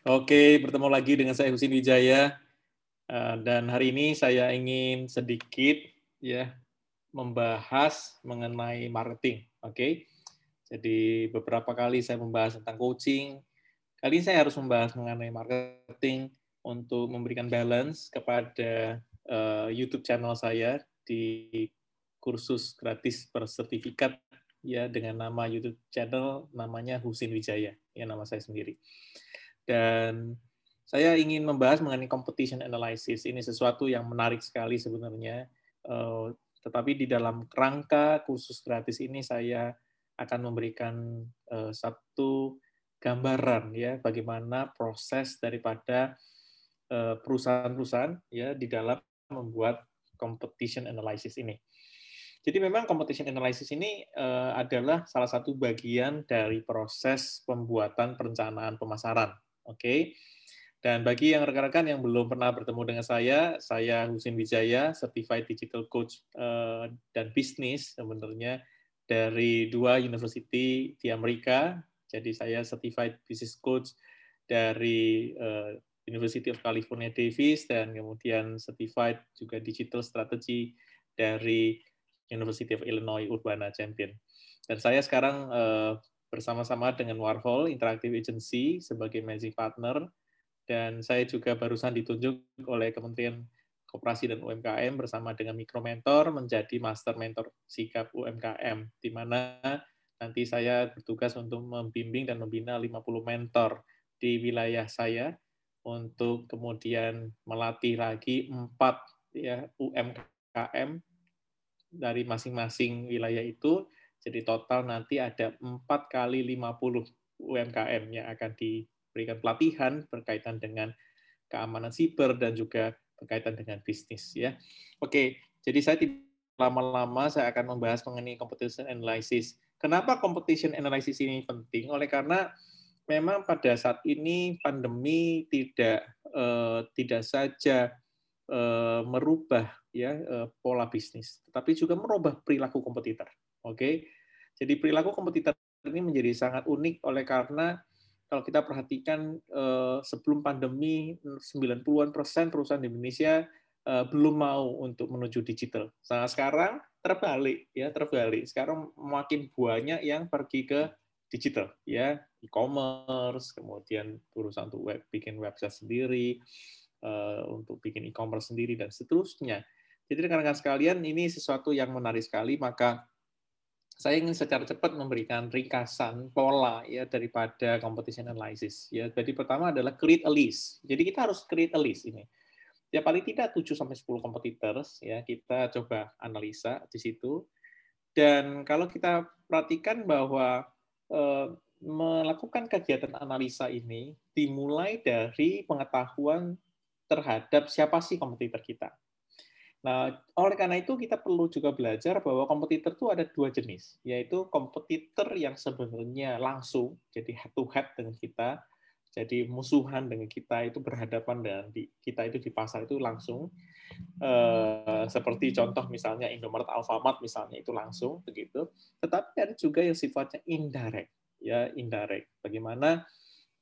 Oke, bertemu lagi dengan saya Husin Wijaya. Eh, dan hari ini saya ingin sedikit ya membahas mengenai marketing. Oke. Jadi beberapa kali saya membahas tentang coaching. Kali ini saya harus membahas mengenai marketing untuk memberikan balance kepada uh, YouTube channel saya di kursus gratis bersertifikat ya dengan nama YouTube channel namanya Husin Wijaya ya nama saya sendiri. Dan saya ingin membahas mengenai competition analysis. Ini sesuatu yang menarik sekali sebenarnya. Eh, tetapi di dalam rangka kursus gratis ini saya akan memberikan eh, satu gambaran ya bagaimana proses daripada eh, perusahaan-perusahaan ya di dalam membuat competition analysis ini. Jadi memang competition analysis ini adalah salah satu bagian dari proses pembuatan perencanaan pemasaran Oke. Dan bagi yang rekan-rekan yang belum pernah bertemu dengan saya, saya Husin Wijaya, Certified Digital Coach uh, dan Bisnis sebenarnya dari dua university di Amerika. Jadi saya Certified Business Coach dari uh, University of California Davis dan kemudian Certified juga Digital Strategy dari University of Illinois Urbana-Champaign. Dan saya sekarang uh, bersama-sama dengan Warhol Interactive Agency sebagai managing partner. Dan saya juga barusan ditunjuk oleh Kementerian Koperasi dan UMKM bersama dengan Mikro Mentor menjadi Master Mentor Sikap UMKM di mana nanti saya bertugas untuk membimbing dan membina 50 mentor di wilayah saya untuk kemudian melatih lagi empat ya UMKM dari masing-masing wilayah itu jadi total nanti ada 4 kali 50 UMKM yang akan diberikan pelatihan berkaitan dengan keamanan siber dan juga berkaitan dengan bisnis ya. Oke, jadi saya tidak lama-lama saya akan membahas mengenai competition analysis. Kenapa competition analysis ini penting? Oleh karena memang pada saat ini pandemi tidak eh, tidak saja eh, merubah ya eh, pola bisnis, tetapi juga merubah perilaku kompetitor. Oke. Jadi perilaku kompetitor ini menjadi sangat unik oleh karena kalau kita perhatikan eh, sebelum pandemi 90-an persen perusahaan di Indonesia eh, belum mau untuk menuju digital. Nah, sekarang terbalik ya, terbalik. Sekarang makin banyak yang pergi ke digital ya, e-commerce, kemudian perusahaan untuk web, bikin website sendiri, eh, untuk bikin e-commerce sendiri dan seterusnya. Jadi rekan-rekan sekalian, ini sesuatu yang menarik sekali, maka saya ingin secara cepat memberikan ringkasan pola ya daripada competition analysis. Ya, jadi pertama adalah create a list. Jadi kita harus create a list ini. Ya paling tidak 7 sampai 10 competitors ya kita coba analisa di situ. Dan kalau kita perhatikan bahwa eh, melakukan kegiatan analisa ini dimulai dari pengetahuan terhadap siapa sih kompetitor kita. Nah, oleh karena itu kita perlu juga belajar bahwa kompetitor itu ada dua jenis, yaitu kompetitor yang sebenarnya langsung, jadi head to head dengan kita, jadi musuhan dengan kita itu berhadapan dengan kita itu di pasar itu langsung, eh, seperti contoh misalnya Indomaret, Alfamart misalnya itu langsung begitu. Tetapi ada juga yang sifatnya indirect, ya indirect. Bagaimana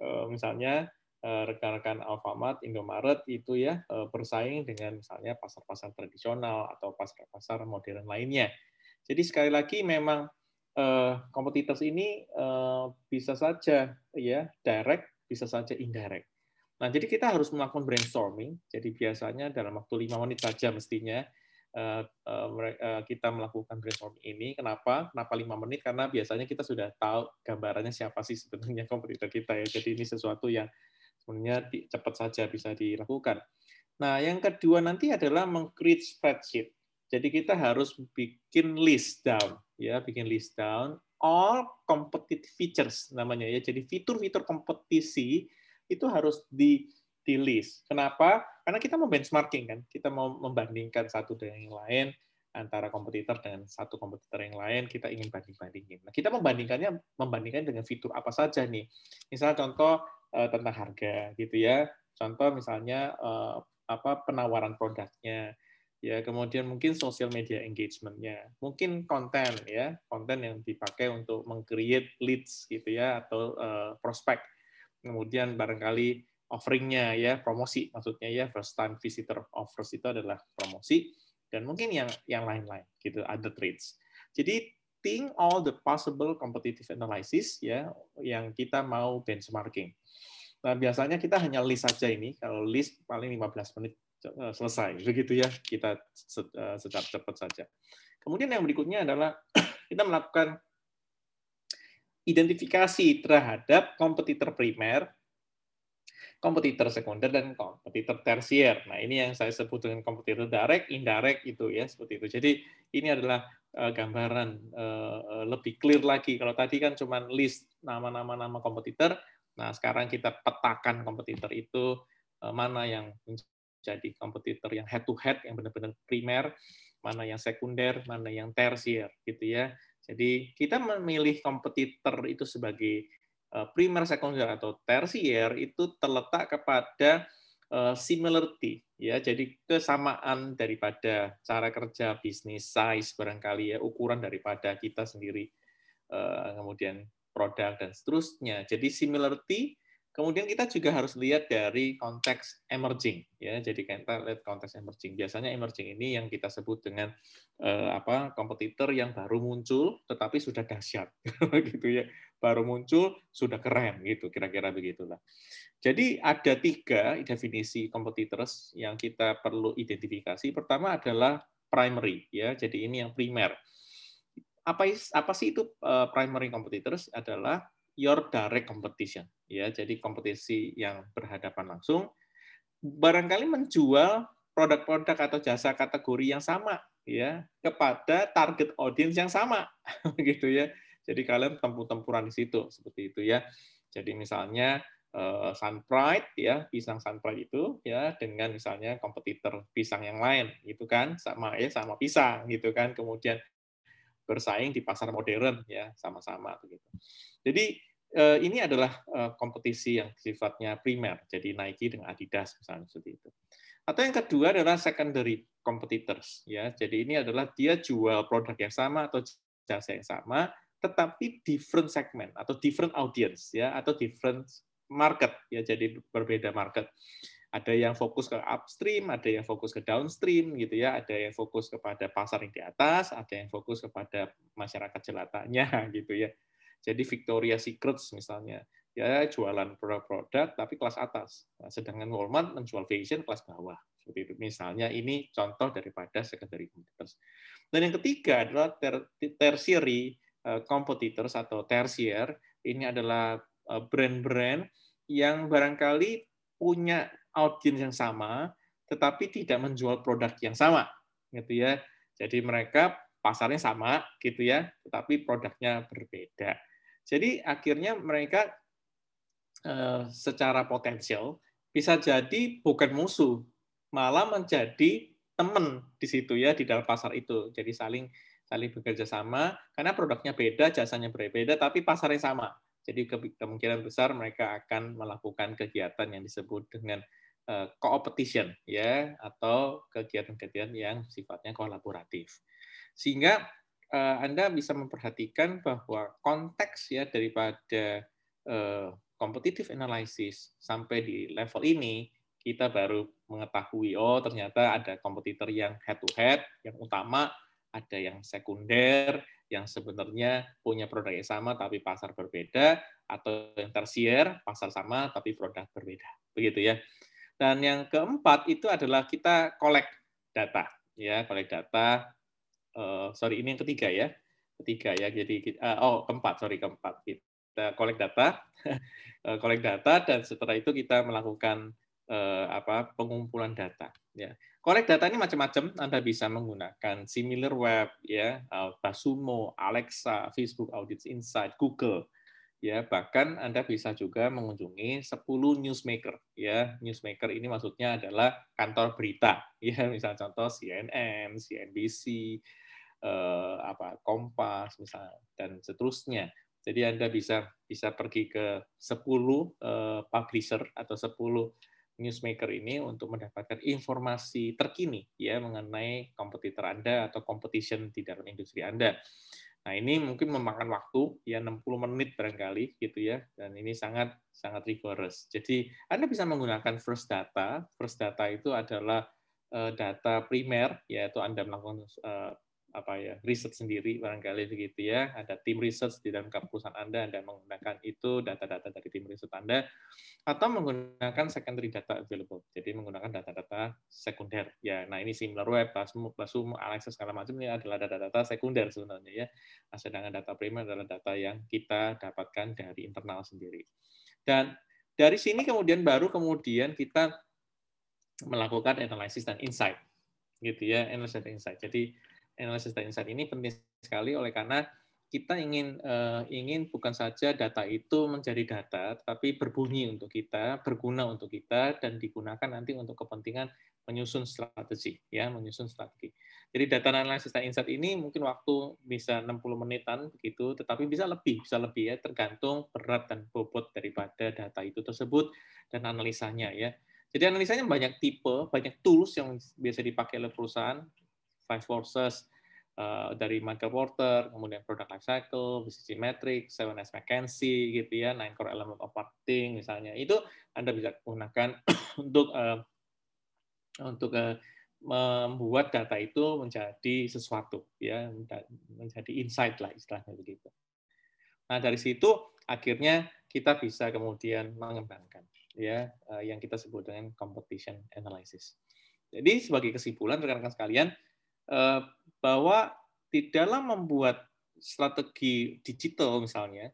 eh, misalnya rekan-rekan Alfamart, Indomaret itu ya eh, bersaing dengan misalnya pasar-pasar tradisional atau pasar-pasar modern lainnya. Jadi sekali lagi memang eh, kompetitor ini bisa saja ya direct, bisa saja indirect. Nah, jadi kita harus melakukan brainstorming. Jadi biasanya dalam waktu lima menit saja mestinya kita melakukan brainstorming ini. Kenapa? Kenapa lima menit? Karena biasanya kita sudah tahu gambarannya siapa sih sebenarnya kompetitor kita ya. Jadi ini sesuatu yang sebenarnya cepat saja bisa dilakukan. Nah, yang kedua nanti adalah meng-create spreadsheet. Jadi kita harus bikin list down, ya, bikin list down all competitive features namanya ya. Jadi fitur-fitur kompetisi itu harus di di list. Kenapa? Karena kita mau benchmarking kan, kita mau membandingkan satu dengan yang lain antara kompetitor dengan satu kompetitor yang lain kita ingin banding-bandingin. Nah, kita membandingkannya membandingkan dengan fitur apa saja nih. Misalnya contoh uh, tentang harga gitu ya. Contoh misalnya uh, apa penawaran produknya, ya kemudian mungkin social media engagementnya, mungkin konten ya konten yang dipakai untuk mengcreate leads gitu ya atau uh, prospek. kemudian barangkali offeringnya ya promosi maksudnya ya first time visitor offers itu adalah promosi dan mungkin yang yang lain-lain gitu other traits. Jadi think all the possible competitive analysis ya yang kita mau benchmarking. Nah, biasanya kita hanya list saja ini. Kalau list paling 15 menit eh, selesai. Begitu ya, kita eh, secara cepat saja. Kemudian yang berikutnya adalah kita melakukan identifikasi terhadap kompetitor primer, kompetitor sekunder, dan kompetitor tersier. Nah, ini yang saya sebut dengan kompetitor direct, indirect itu ya, seperti itu. Jadi, ini adalah uh, gambaran uh, lebih clear lagi. Kalau tadi kan cuma list nama-nama nama kompetitor, nah sekarang kita petakan kompetitor itu uh, mana yang menjadi kompetitor yang head to head, yang benar-benar primer, mana yang sekunder, mana yang tersier, gitu ya. Jadi kita memilih kompetitor itu sebagai primer, sekunder atau tersier itu terletak kepada similarity, ya. Jadi kesamaan daripada cara kerja bisnis, size barangkali ya, ukuran daripada kita sendiri, eh, kemudian produk dan seterusnya. Jadi similarity Kemudian kita juga harus lihat dari konteks emerging, ya. Jadi kita lihat konteks emerging. Biasanya emerging ini yang kita sebut dengan eh, apa kompetitor yang baru muncul, tetapi sudah dahsyat, gitu ya. Baru muncul sudah keren, gitu. Kira-kira begitulah. Jadi ada tiga definisi competitors yang kita perlu identifikasi. Pertama adalah primary, ya. Jadi ini yang primer. Apa apa sih itu uh, primary competitors? Adalah your direct competition ya. Jadi kompetisi yang berhadapan langsung. Barangkali menjual produk-produk atau jasa kategori yang sama ya kepada target audience yang sama gitu ya. Jadi kalian tempur-tempuran di situ seperti itu ya. Jadi misalnya uh, Sunpride ya pisang Sunpride itu ya dengan misalnya kompetitor pisang yang lain gitu kan. Sama ya sama pisang gitu kan. Kemudian bersaing di pasar modern ya sama-sama begitu. Jadi eh, ini adalah eh, kompetisi yang sifatnya primer, jadi Nike dengan Adidas misalnya seperti itu. Atau yang kedua adalah secondary competitors ya. Jadi ini adalah dia jual produk yang sama atau jasa yang sama tetapi different segment atau different audience ya atau different market ya jadi berbeda market ada yang fokus ke upstream, ada yang fokus ke downstream gitu ya, ada yang fokus kepada pasar yang di atas, ada yang fokus kepada masyarakat jelatanya gitu ya. Jadi Victoria Secret misalnya, ya jualan produk-produk tapi kelas atas. Nah, sedangkan Walmart menjual fashion kelas bawah. Seperti itu. Misalnya ini contoh daripada secondary competitors. Dan yang ketiga adalah ter tertiary eh, competitors atau tertier. Ini adalah eh, brand-brand yang barangkali punya audiens yang sama, tetapi tidak menjual produk yang sama, gitu ya. Jadi mereka pasarnya sama, gitu ya, tetapi produknya berbeda. Jadi akhirnya mereka eh, secara potensial bisa jadi bukan musuh, malah menjadi teman di situ ya di dalam pasar itu. Jadi saling saling bekerja sama karena produknya beda, jasanya berbeda, tapi pasarnya sama. Jadi kemungkinan besar mereka akan melakukan kegiatan yang disebut dengan competition ya atau kegiatan-kegiatan yang sifatnya kolaboratif. Sehingga uh, Anda bisa memperhatikan bahwa konteks ya daripada uh, competitive analysis sampai di level ini kita baru mengetahui oh ternyata ada kompetitor yang head to head yang utama ada yang sekunder yang sebenarnya punya produk yang sama tapi pasar berbeda atau yang tersier pasar sama tapi produk berbeda begitu ya dan yang keempat itu adalah kita collect data, ya, collect data. Uh, sorry, ini yang ketiga ya, ketiga ya. Jadi uh, oh keempat, sorry keempat kita collect data, uh, collect data dan setelah itu kita melakukan uh, apa pengumpulan data. Ya, collect data ini macam-macam. Anda bisa menggunakan SimilarWeb, ya, Basumo, Alexa, Facebook Audit Insight, Google ya bahkan Anda bisa juga mengunjungi 10 newsmaker. Ya newsmaker ini maksudnya adalah kantor berita. Ya misal contoh CNN, CNBC eh, apa Kompas misalnya dan seterusnya. Jadi Anda bisa bisa pergi ke 10 eh, publisher atau 10 newsmaker ini untuk mendapatkan informasi terkini ya mengenai kompetitor Anda atau competition di dalam industri Anda. Nah, ini mungkin memakan waktu ya 60 menit barangkali gitu ya. Dan ini sangat sangat rigorous. Jadi, Anda bisa menggunakan first data. First data itu adalah eh, data primer yaitu Anda melakukan eh, apa ya riset sendiri barangkali begitu ya. Ada tim research di dalam perusahaan Anda Anda menggunakan itu data-data dari tim riset Anda atau menggunakan secondary data available. Jadi menggunakan data-data sekunder. Ya nah ini similar web Plasma, Plasma, Alexa segala macam ini adalah data-data sekunder sebenarnya ya. Nah, sedangkan data primer adalah data yang kita dapatkan dari internal sendiri. Dan dari sini kemudian baru kemudian kita melakukan analisis dan insight gitu ya analysis dan insight. Jadi analisis dan insight ini penting sekali oleh karena kita ingin uh, ingin bukan saja data itu menjadi data, tapi berbunyi untuk kita, berguna untuk kita, dan digunakan nanti untuk kepentingan menyusun strategi, ya, menyusun strategi. Jadi data analisis dan insight ini mungkin waktu bisa 60 menitan begitu, tetapi bisa lebih, bisa lebih ya, tergantung berat dan bobot daripada data itu tersebut dan analisanya ya. Jadi analisanya banyak tipe, banyak tools yang biasa dipakai oleh perusahaan five forces uh, dari Michael Porter, kemudian product life cycle, BCG metric, 7S McKinsey gitu ya, nine core element of marketing misalnya. Itu Anda bisa gunakan untuk uh, untuk uh, membuat data itu menjadi sesuatu ya, menjadi insight lah istilahnya begitu. Nah, dari situ akhirnya kita bisa kemudian mengembangkan ya yang kita sebut dengan competition analysis. Jadi sebagai kesimpulan rekan-rekan sekalian, Eh, bahwa di dalam membuat strategi digital misalnya,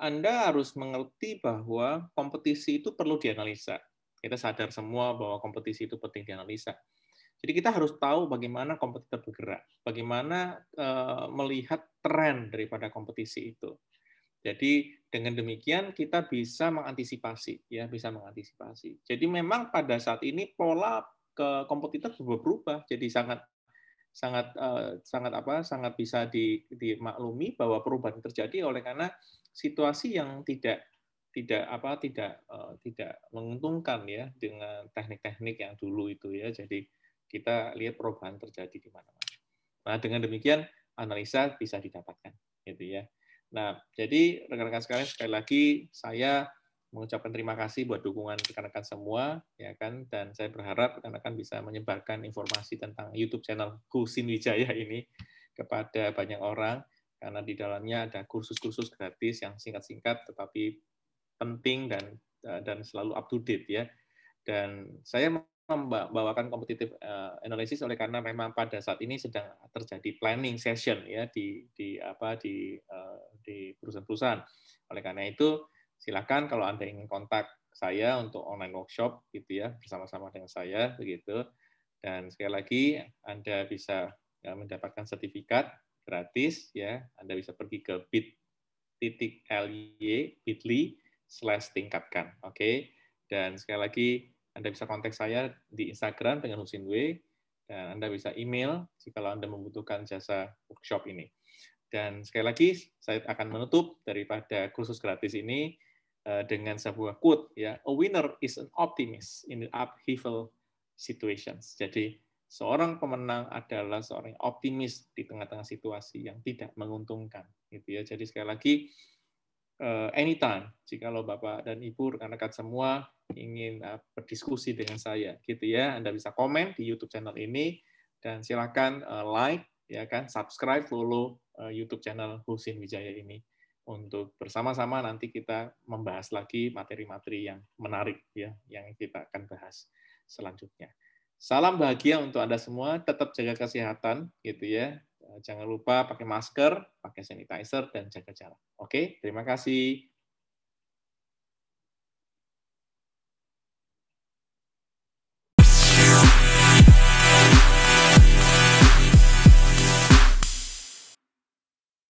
Anda harus mengerti bahwa kompetisi itu perlu dianalisa. Kita sadar semua bahwa kompetisi itu penting dianalisa. Jadi kita harus tahu bagaimana kompetitor bergerak, bagaimana eh, melihat tren daripada kompetisi itu. Jadi dengan demikian kita bisa mengantisipasi, ya bisa mengantisipasi. Jadi memang pada saat ini pola ke kompetitor berubah-ubah, jadi sangat sangat uh, sangat apa sangat bisa di, dimaklumi bahwa perubahan terjadi oleh karena situasi yang tidak tidak apa tidak uh, tidak menguntungkan ya dengan teknik-teknik yang dulu itu ya jadi kita lihat perubahan terjadi di mana-mana. Nah dengan demikian analisa bisa didapatkan gitu ya. Nah jadi rekan-rekan sekalian sekali lagi saya mengucapkan terima kasih buat dukungan rekan-rekan semua ya kan dan saya berharap rekan-rekan bisa menyebarkan informasi tentang YouTube channel Kusin Wijaya ini kepada banyak orang karena di dalamnya ada kursus-kursus gratis yang singkat-singkat tetapi penting dan eh, dan selalu up to date ya. Dan saya membawakan kompetitif uh, analysis oleh karena memang pada saat ini sedang terjadi planning session ya di di apa di uh, di perusahaan-perusahaan. Oleh karena itu silakan kalau Anda ingin kontak saya untuk online workshop gitu ya bersama-sama dengan saya begitu. Dan sekali lagi Anda bisa ya, mendapatkan sertifikat gratis ya. Anda bisa pergi ke bit titik ly bit.ly slash tingkatkan. Oke. Okay? Dan sekali lagi Anda bisa kontak saya di Instagram dengan Husin W dan Anda bisa email jika Anda membutuhkan jasa workshop ini. Dan sekali lagi saya akan menutup daripada kursus gratis ini Eh, dengan sebuah quote ya a winner is an optimist in the upheaval situations. Jadi seorang pemenang adalah seorang yang optimis di tengah-tengah situasi yang tidak menguntungkan gitu ya. Jadi sekali lagi uh, anytime jika lo bapak dan ibu rekan-rekan semua ingin uh, berdiskusi dengan saya gitu ya anda bisa komen di YouTube channel ini dan silakan like ya kan subscribe follow YouTube channel Husin Wijaya ini untuk bersama-sama nanti kita membahas lagi materi-materi yang menarik ya yang kita akan bahas selanjutnya. Salam bahagia untuk Anda semua, tetap jaga kesehatan gitu ya. Jangan lupa pakai masker, pakai sanitizer dan jaga jarak. Oke, terima kasih.